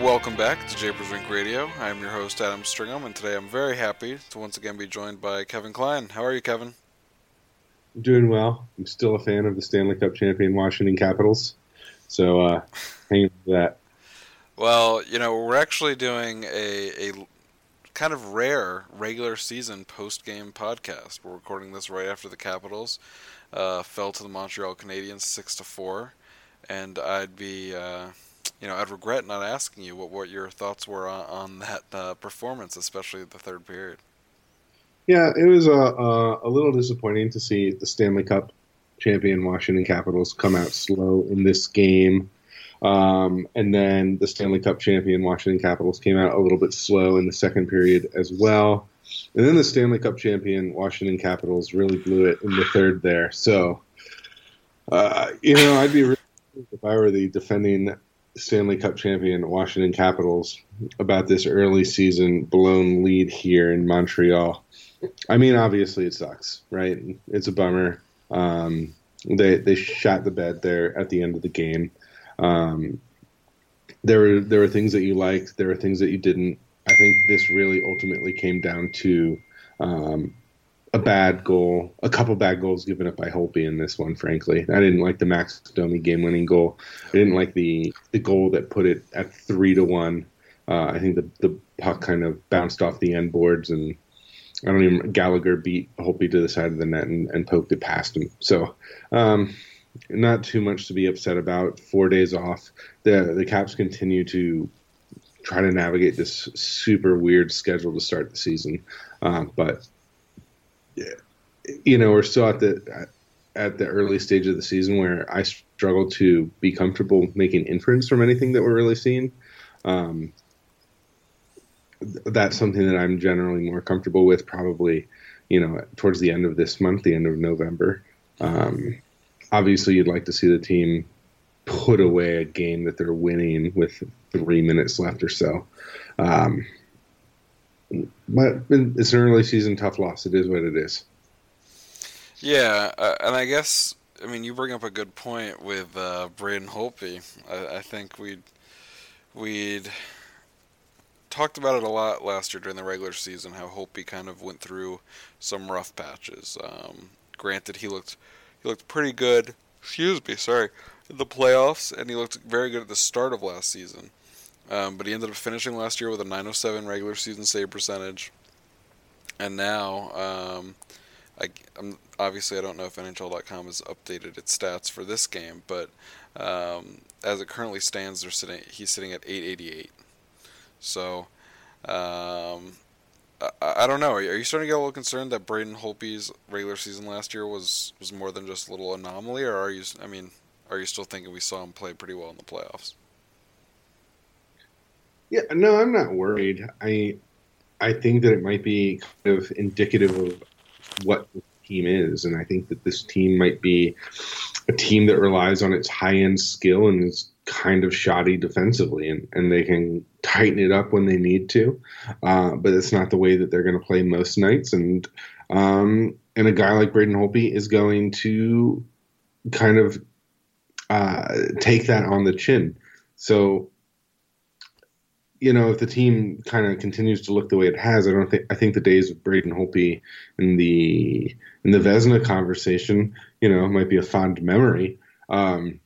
Welcome back to Japers Rink Radio. I'm your host Adam Stringham, and today I'm very happy to once again be joined by Kevin Klein. How are you, Kevin? I'm doing well. I'm still a fan of the Stanley Cup champion Washington Capitals. So, uh, hanging with that. Well, you know, we're actually doing a, a kind of rare regular season post game podcast. We're recording this right after the Capitals uh, fell to the Montreal Canadiens six to four, and I'd be, uh, you know, I'd regret not asking you what, what your thoughts were on, on that uh, performance, especially the third period. Yeah, it was a, a, a little disappointing to see the Stanley Cup champion Washington Capitals come out slow in this game. Um, and then the Stanley Cup champion Washington Capitals came out a little bit slow in the second period as well. And then the Stanley Cup champion Washington Capitals really blew it in the third there. So, uh, you know, I'd be really if I were the defending Stanley Cup champion Washington Capitals about this early season blown lead here in Montreal. I mean, obviously it sucks, right? It's a bummer. Um, they they shot the bed there at the end of the game. Um, there were there were things that you liked. There were things that you didn't. I think this really ultimately came down to um, a bad goal, a couple bad goals given up by Holtby in this one. Frankly, I didn't like the Max Domi game-winning goal. I didn't like the the goal that put it at three to one. Uh, I think the the puck kind of bounced off the end boards and I don't even Gallagher beat Holtby to the side of the net and, and poked it past him. So um, not too much to be upset about. Four days off. The the Caps continue to try to navigate this super weird schedule to start the season, um, but you know we're still at the at the early stage of the season where I struggle to be comfortable making inference from anything that we're really seeing. Um, that's something that I'm generally more comfortable with, probably, you know, towards the end of this month, the end of November. Um, obviously, you'd like to see the team put away a game that they're winning with three minutes left or so. Um, but it's an early season tough loss. It is what it is. Yeah, uh, and I guess I mean you bring up a good point with uh, Braden Holtby. I, I think we'd we'd talked about it a lot last year during the regular season. How Holtby kind of went through some rough patches. Um, granted, he looked he looked pretty good. Excuse me, sorry, in the playoffs, and he looked very good at the start of last season. Um, but he ended up finishing last year with a 907 regular season save percentage, and now um, I, am obviously I don't know if NHL.com has updated its stats for this game, but um, as it currently stands, they're sitting he's sitting at 888. So um, I, I, don't know. Are you starting to get a little concerned that Braden Holtby's regular season last year was was more than just a little anomaly, or are you? I mean, are you still thinking we saw him play pretty well in the playoffs? Yeah, no, I'm not worried. I I think that it might be kind of indicative of what the team is, and I think that this team might be a team that relies on its high end skill and is kind of shoddy defensively, and, and they can tighten it up when they need to, uh, but it's not the way that they're going to play most nights, and um, and a guy like Braden Holtby is going to kind of uh, take that on the chin. So you know, if the team kind of continues to look the way it has, I don't think I think the days of Braden Holtby in the in the Vezina conversation, you know, might be a fond memory. Um,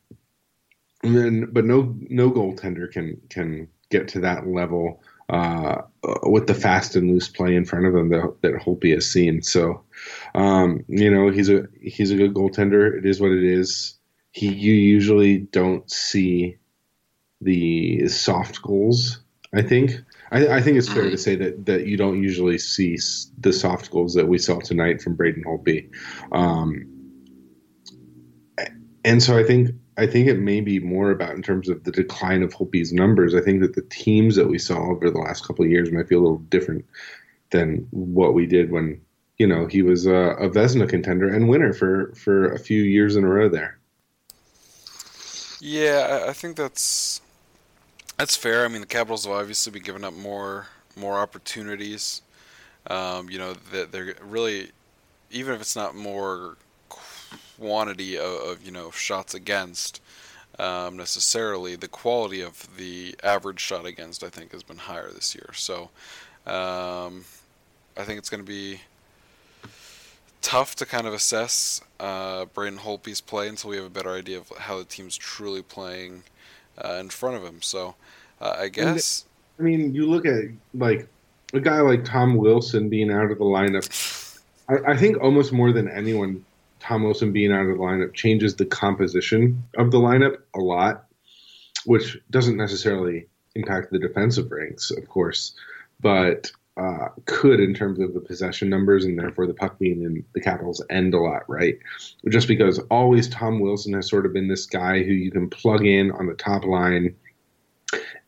and then, but no no goaltender can can get to that level uh, with the fast and loose play in front of them that, that Holtby has seen. So, um, you know, he's a he's a good goaltender. It is what it is. He you usually don't see the soft goals I think I, I think it's fair to mm-hmm. say that that you don't usually see the soft goals that we saw tonight from Braden Holtby, um, and so I think I think it may be more about in terms of the decline of Holtby's numbers. I think that the teams that we saw over the last couple of years might be a little different than what we did when you know he was a, a Vezina contender and winner for for a few years in a row there. Yeah, I think that's that's fair. I mean, the Capitals will obviously be giving up more more opportunities. Um, you know, that they're really, even if it's not more quantity of, of you know shots against um, necessarily, the quality of the average shot against I think has been higher this year. So um, I think it's going to be tough to kind of assess uh, Braden Holtby's play until we have a better idea of how the team's truly playing uh, in front of him. So uh, I guess. I mean, you look at like a guy like Tom Wilson being out of the lineup. I, I think almost more than anyone, Tom Wilson being out of the lineup changes the composition of the lineup a lot, which doesn't necessarily impact the defensive ranks, of course, but uh, could in terms of the possession numbers and therefore the puck being in the Capitals end a lot, right? Just because always Tom Wilson has sort of been this guy who you can plug in on the top line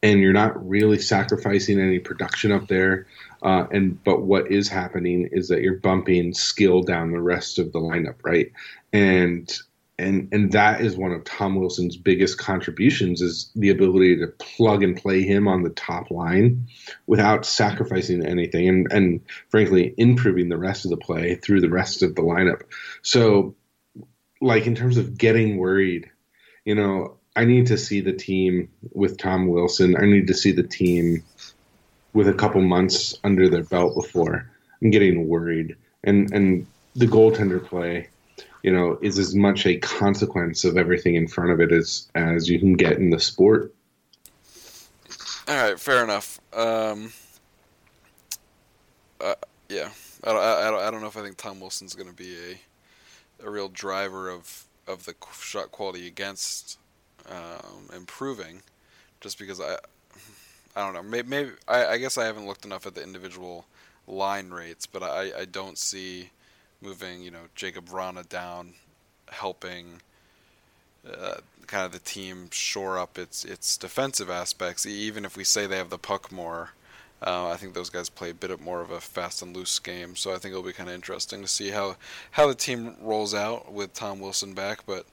and you're not really sacrificing any production up there. Uh, and but what is happening is that you're bumping skill down the rest of the lineup, right? And and and that is one of Tom Wilson's biggest contributions is the ability to plug and play him on the top line without sacrificing anything and and frankly improving the rest of the play through the rest of the lineup. So like in terms of getting worried, you know, I need to see the team with Tom Wilson. I need to see the team with a couple months under their belt before I'm getting worried. And and the goaltender play, you know, is as much a consequence of everything in front of it as as you can get in the sport. All right, fair enough. Um, uh, yeah, I don't, I, don't, I don't know if I think Tom Wilson's going to be a a real driver of of the shot quality against um, improving, just because I, I don't know. Maybe, maybe I, I, guess I haven't looked enough at the individual line rates, but I, I don't see moving, you know, Jakub Vrana down, helping uh, kind of the team shore up its its defensive aspects. Even if we say they have the puck more, uh, I think those guys play a bit more of a fast and loose game. So I think it'll be kind of interesting to see how how the team rolls out with Tom Wilson back, but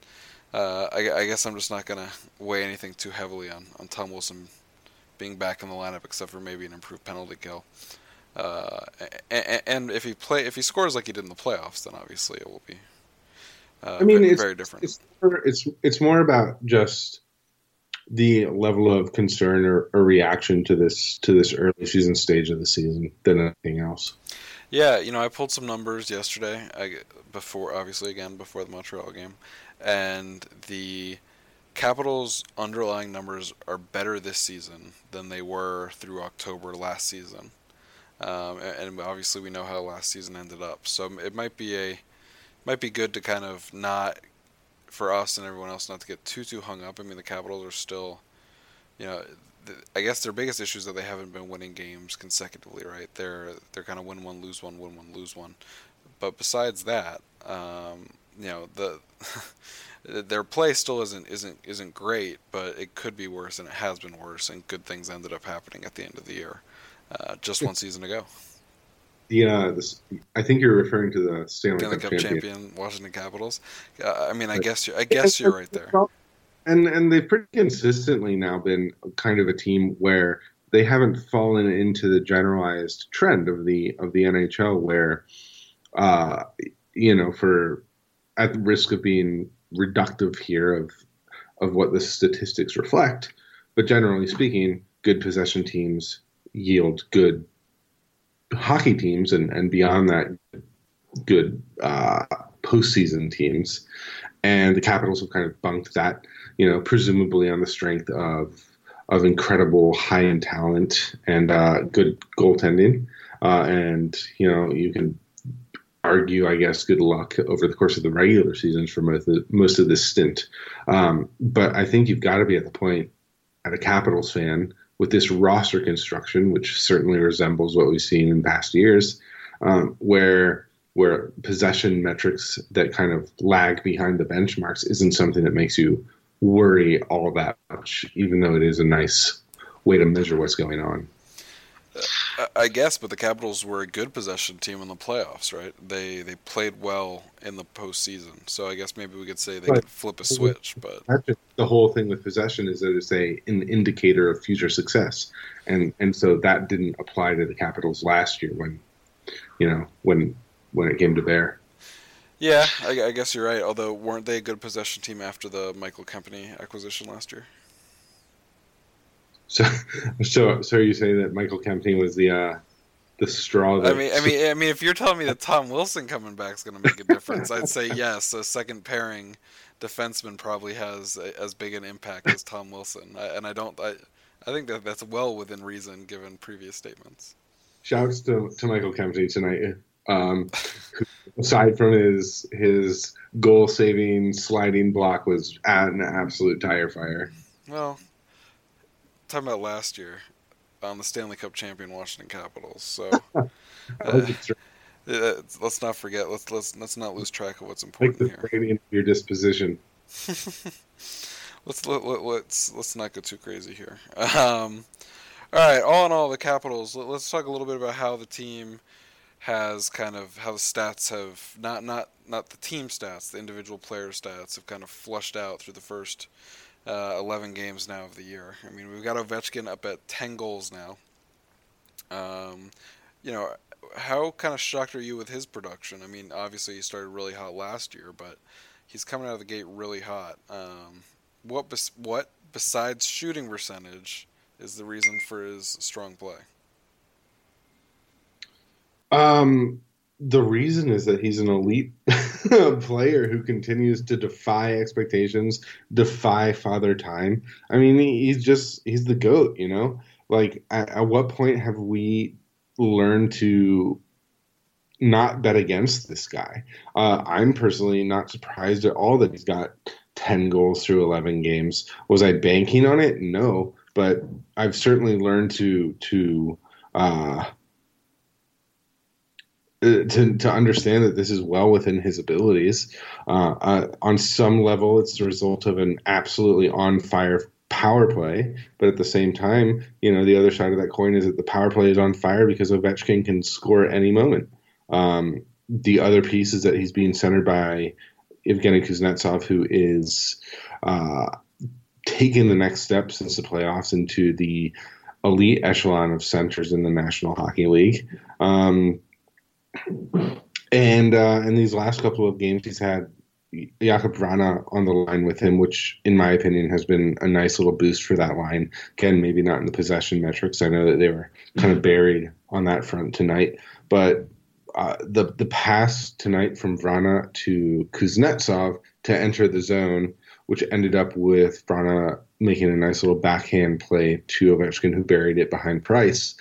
uh, I, I, guess I'm just not going to weigh anything too heavily on, on Tom Wilson being back in the lineup, except for maybe an improved penalty kill. Uh, and, and, if he play if he scores like he did in the playoffs, then obviously it will be. Uh, I mean, very, it's very different. It's, it's it's more about just the level of concern or, or, reaction to this to this early season stage of the season than anything else. Yeah, you know, I pulled some numbers yesterday. I, before, obviously, again before the Montreal game, and the Capitals' underlying numbers are better this season than they were through October last season. Um, and obviously, we know how last season ended up. So it might be a might be good to kind of not for us and everyone else not to get too too hung up. I mean, the Capitals are still, you know, I guess their biggest issue is that they haven't been winning games consecutively. Right? They're they're kind of win one, lose one, win one, lose one. But besides that, um, you know the their play still isn't isn't isn't great, but it could be worse, and it has been worse, and good things ended up happening at the end of the year, uh, just one season ago. the, uh, this, I think you're referring to the Stanley, Stanley Cup, Cup champion. champion Washington Capitals. Uh, I mean, I guess you're, I guess you're right there. And and they've pretty consistently now been kind of a team where they haven't fallen into the generalized trend of the of the NHL where, uh, you know, for at the risk of being reductive here of of what the statistics reflect, but generally speaking, good possession teams yield good hockey teams, and and beyond that, good uh, postseason teams. And the Capitals have kind of bunked that, you know, presumably on the strength of of incredible high end talent and uh, good goaltending. Uh, and you know, you can argue, I guess, good luck over the course of the regular seasons for most of, the, most of this stint. Um, but I think you've got to be at the point, at a Capitals fan, with this roster construction, which certainly resembles what we've seen in past years, um, where where possession metrics that kind of lag behind the benchmarks isn't something that makes you worry all that much, even though it is a nice way to measure what's going on. I guess, but the Capitals were a good possession team in the playoffs, right? They they played well in the postseason, so I guess maybe we could say they Right. could flip a switch. But That's just the whole thing with possession is that it's a an indicator of future success, and and so that didn't apply to the Capitals last year when, you know, when when it came to bear. yeah, I, I guess you're right. Although weren't they a good possession team after the Michael Kempny acquisition last year? So, so, so are you saying that Michael Kempny was the uh, the straw? That I mean, I mean, I mean, if you're telling me that Tom Wilson coming back is going to make a difference, I'd say yes. A second pairing defenseman probably has a, as big an impact as Tom Wilson, I, and I don't. I, I think that that's well within reason given previous statements. shouts to, to Michael Kempny tonight. Um, aside from his his goal saving sliding block, was at an absolute tire fire. Well, talking about last year on the Stanley Cup champion Washington Capitals. So uh, let's not forget. Let's let's let's not lose track of what's important the here. of your disposition. let's let, let, let's let's not go too crazy here. Um, all right, all in all, the Capitals. Let, us talk a little bit about how the team has kind of how the stats have not not not the team stats, the individual player stats have kind of flushed out through the first uh, 11 games now of the year. I mean, we've got Ovechkin up at 10 goals now. Um, you know, how kind of shocked are you with his production? I mean, obviously he started really hot last year, but he's coming out of the gate really hot. Um, what bes- what besides shooting percentage is the reason for his strong play? Um, the reason is that he's an elite player who continues to defy expectations, defy father time. I mean, he's just he's the goat, you know. Like, at, at what point have we learned to not bet against this guy? Uh, I'm personally not surprised at all that he's got ten goals through eleven games. Was I banking on it? No, but I've certainly learned to to. Uh, uh, to to understand that this is well within his abilities. Uh, uh, on some level, it's the result of an absolutely on fire power play, but at the same time, you know, the other side of that coin is that the power play is on fire because Ovechkin can score at any moment. Um, the other piece is that he's being centered by Evgeny Kuznetsov, who is uh, taking the next step since the playoffs into the elite echelon of centers in the National Hockey League. Um, and uh, in these last couple of games, he's had Jakub Vrana on the line with him, which, in my opinion, has been a nice little boost for that line. Again, maybe not in the possession metrics. I know that they were kind of buried on that front tonight, but uh, the the pass tonight from Vrana to Kuznetsov to enter the zone, which ended up with Vrana making a nice little backhand play to Ovechkin, who buried it behind Price.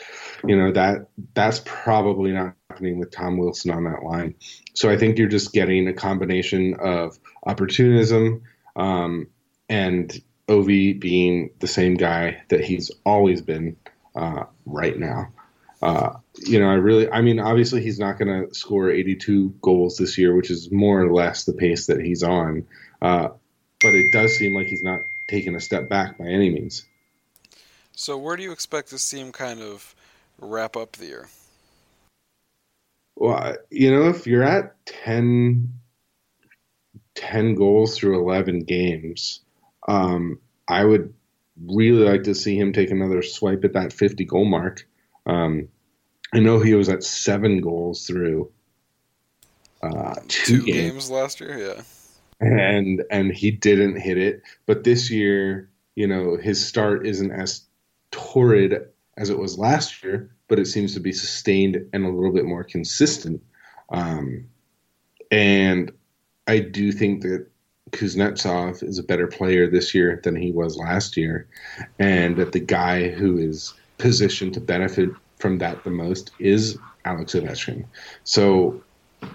You know that that's probably not happening with Tom Wilson on that line. So I think you're just getting a combination of opportunism um, and Ovi being the same guy that he's always been uh, right now. Uh, you know, I really, I mean, obviously he's not going to score 82 goals this year, which is more or less the pace that he's on. Uh, but it does seem like he's not taking a step back by any means. So where do you expect to see him kind of wrap up the year? Well, you know, if you're at 10, 10 goals through 11 games, um, I would really like to see him take another swipe at that 50 goal mark. Um, I know he was at seven goals through uh, two, two games. games last year, yeah. And and he didn't hit it, but this year, you know, his start isn't as torrid as it was last year, but it seems to be sustained and a little bit more consistent. Um, and I do think that Kuznetsov is a better player this year than he was last year, and that the guy who is positioned to benefit from that the most is Alex Ovechkin. So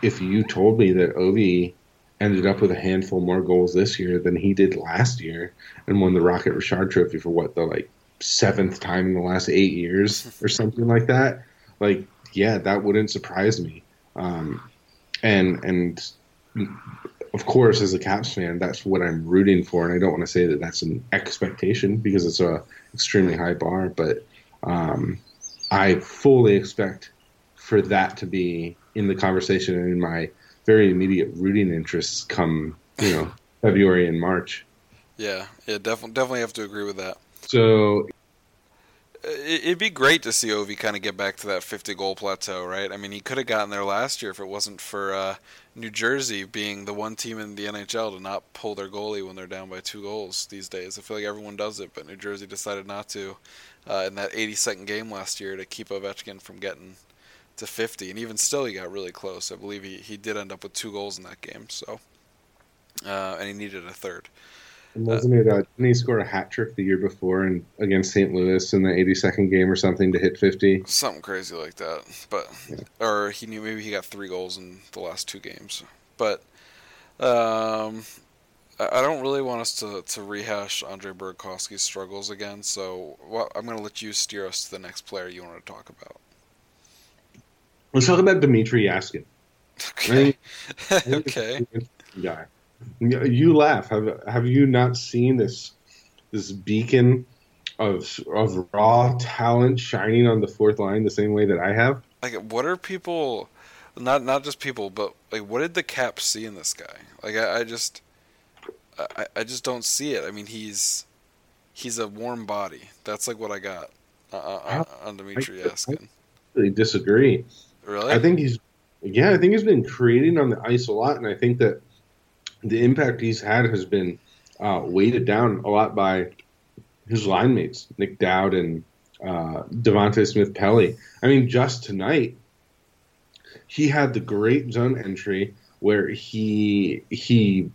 if you told me that Ovi ended up with a handful more goals this year than he did last year and won the Rocket Richard Trophy for what the like seventh time in the last eight years or something like that, like yeah, that wouldn't surprise me. Um, and and of course, as a Caps fan, that's what I'm rooting for, and I don't want to say that that's an expectation because it's a extremely high bar, but um, I fully expect for that to be in the conversation and in my very immediate rooting interests come you know February and March. Yeah, yeah, definitely, definitely have to agree with that. So it'd be great to see Ovi kind of get back to that 50 goal plateau, right? I mean, he could have gotten there last year if it wasn't for uh, New Jersey being the one team in the NHL to not pull their goalie when they're down by two goals these days. I feel like everyone does it, but New Jersey decided not to uh, in that 82nd game last year to keep Ovechkin from getting to 50, and even still, he got really close. I believe he, he did end up with two goals in that game, so uh, and he needed a third. And wasn't it? Uh, didn't he score a hat trick the year before and against St. Louis in the 82nd game or something to hit 50? Something crazy like that. But yeah. or he knew maybe he got three goals in the last two games. But um, I don't really want us to, to rehash Andre Burakovsky's struggles again. So well, I'm going to let you steer us to the next player you want to talk about. Let's talk about Dmitrij Jaskin. Okay. okay. Guy. You laugh. Have Have you not seen this this beacon of of raw talent shining on the fourth line the same way that I have? Like, what are people? Not not just people, but like, what did the Cap see in this guy? Like, I, I just, I, I just don't see it. I mean, he's he's a warm body. That's like what I got uh, uh, on Dmitrij Jaskin. I really disagree. Really? I think he's yeah, I think he's been creating on the ice a lot, and I think that the impact he's had has been uh, weighted down a lot by his line mates, Nic Dowd and uh, Devante Smith Pelly. I mean, just tonight, he had the great zone entry where he he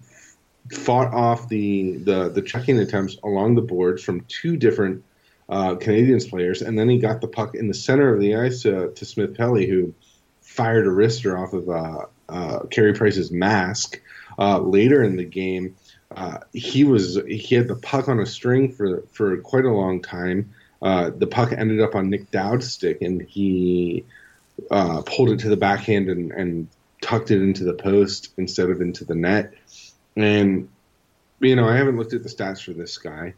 fought off the the, the checking attempts along the boards from two different uh, Canadiens players, and then he got the puck in the center of the ice to, to Smith Pelly, who fired a wrister off of uh, uh, Carey Price's mask uh, later in the game, uh, he was he had the puck on a string for for quite a long time. Uh, the puck ended up on Nic Dowd's stick, and he uh, pulled it to the backhand and, and tucked it into the post instead of into the net. And you know, I haven't looked at the stats for this guy,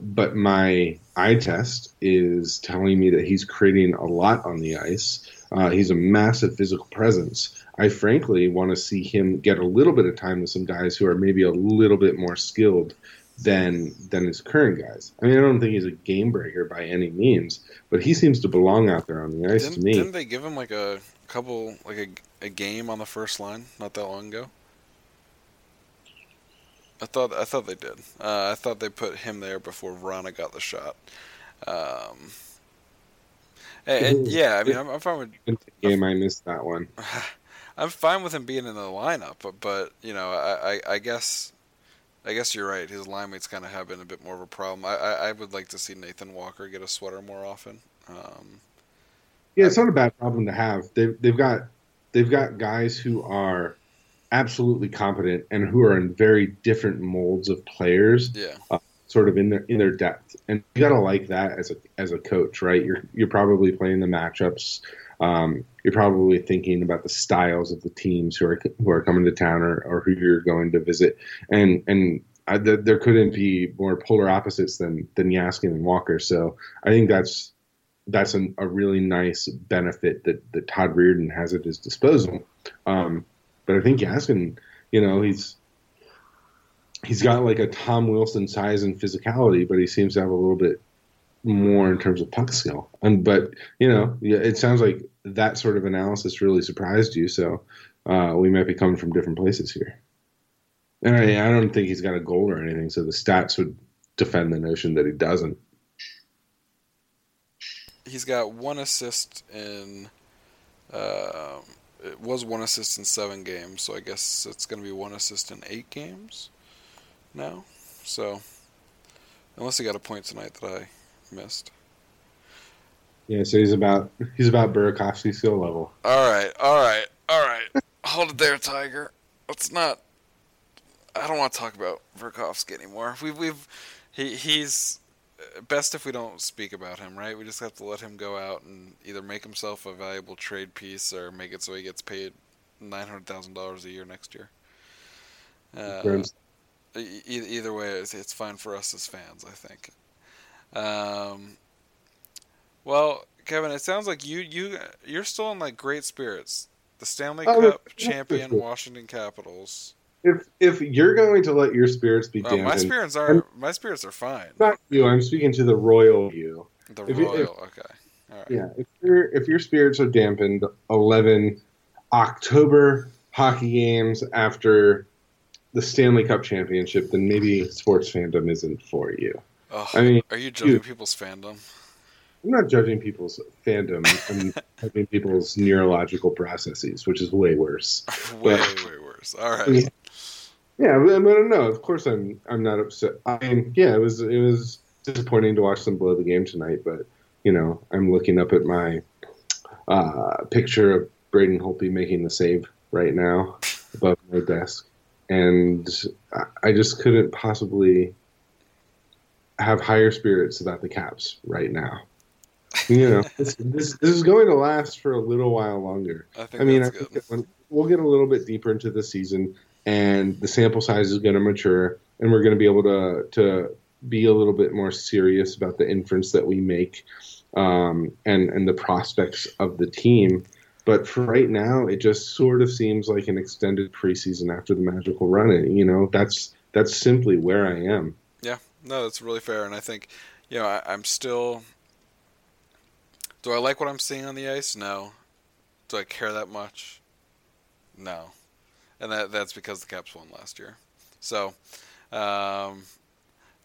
but my eye test is telling me that he's creating a lot on the ice. Uh, he's a massive physical presence. I frankly want to see him get a little bit of time with some guys who are maybe a little bit more skilled than than his current guys. I mean, I don't think he's a game breaker by any means, but he seems to belong out there on the ice didn't, to me. Didn't they give him like a couple, like a, a game on the first line not that long ago? I thought I thought they did. Uh, I thought they put him there before Vrana got the shot. Um, and, and, yeah, I mean, I'm, I'm fine with. Game, I missed that one. I'm fine with him being in the lineup, but, but you know, I, I, I guess I guess you're right. His line mates kind of have been a bit more of a problem. I, I, I, would like to see Nathan Walker get a sweater more often. Um, yeah, it's not a bad problem to have. They've they've got they've got guys who are absolutely competent and who are in very different molds of players. Yeah. Uh, sort of in their in their depth, and you gotta like that as a as a coach, right? You're you're probably playing the matchups um, you're probably thinking about the styles of the teams who are who are coming to town or, or who you're going to visit, and and I, th- there couldn't be more polar opposites than than Jaskin and Walker. So I think that's that's an, a really nice benefit that, that Todd Reirden has at his disposal. Um, but I think Jaskin, you know, he's he's got like a Tom Wilson size and physicality, but he seems to have a little bit more in terms of puck skill. And but you know, it sounds like that sort of analysis really surprised you. So uh, we might be coming from different places here. And I, I don't think he's got a goal or anything, so the stats would defend the notion that he doesn't. He's got one assist in. Uh, it was one assist in seven games, so I guess it's going to be one assist in eight games now. So, unless he got a point tonight that I missed. Yeah, so he's about he's about Burakovsky skill level. All right, all right, all right. Hold it there, Tiger. Let's not. I don't want to talk about Burakovsky anymore. We've we've he he's best if we don't speak about him, right? We just have to let him go out and either make himself a valuable trade piece or make it so he gets paid nine hundred thousand dollars a year next year. Uh, e- either way, it's, it's fine for us as fans, I think. Um, well, Kevin, it sounds like you you you're still in like great spirits. The Stanley oh, Cup champion Washington Capitals. If if you're going to let your spirits be dampened, my spirits are my spirits are fine. Not you. I'm speaking to the royal you. The if royal, you, if, okay. All right. Yeah, if your if your spirits are dampened, eleven October hockey games after the Stanley Cup championship, then maybe sports fandom isn't for you. Oh, I mean, are you judging people's fandom? I'm not judging people's fandom. I'm judging people's neurological processes, which is way worse. way, but, way worse. All right. Yeah, yeah but, but know. of course I'm. I'm not upset. I mean, yeah, it was it was disappointing to watch them blow the game tonight, but you know, I'm looking up at my uh, picture of Braden Holtby making the save right now above my desk, and I just couldn't possibly have higher spirits about the Caps right now. You know, this, this, this is going to last for a little while longer. I, I mean, I think we'll get a little bit deeper into the season, and the sample size is going to mature, and we're going to be able to to be a little bit more serious about the inference that we make, um, and and the prospects of the team. But for right now, it just sort of seems like an extended preseason after the magical run. And, you know, that's that's simply where I am. Yeah, no, that's really fair, and I think, you know, I, I'm still. Do I like what I'm seeing on the ice? No. Do I care that much? No, and that that's because the Caps won last year. So, um,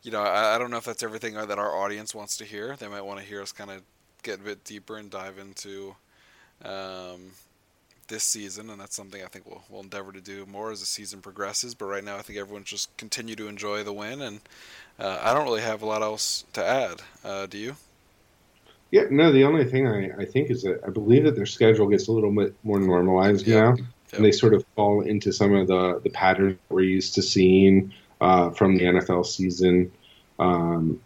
you know, I, I don't know if that's everything that our audience wants to hear. They might want to hear us kind of get a bit deeper and dive into um, this season, and that's something I think we'll, we'll endeavor to do more as the season progresses. But right now, I think everyone just continue to enjoy the win, and uh, I don't really have a lot else to add. Uh, do you? Yeah, no. The only thing I, I think is that I believe that their schedule gets a little bit more normalized now, yep. and they sort of fall into some of the the patterns we're used to seeing uh, from the NHL season. Um,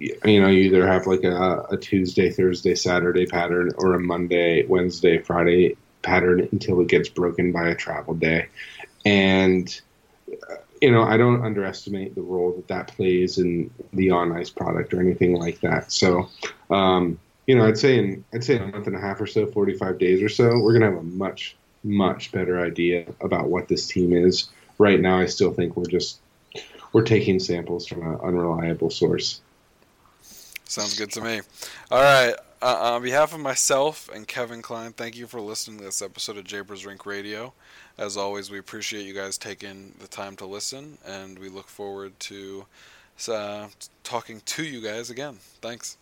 you know, you either have like a, a Tuesday, Thursday, Saturday pattern or a Monday, Wednesday, Friday pattern until it gets broken by a travel day. And, you know, I don't underestimate the role that that plays in the on ice product or anything like that. So, um, you know, I'd say in I'd say a month and a half or so, 45 days or so, we're gonna have a much much better idea about what this team is. Right now, I still think we're just we're taking samples from an unreliable source. Sounds good to me. All right. Uh, on behalf of myself and Kevin Klein, thank you for listening to this episode of Japers Rink Radio. As always, we appreciate you guys taking the time to listen, and we look forward to uh, talking to you guys again. Thanks.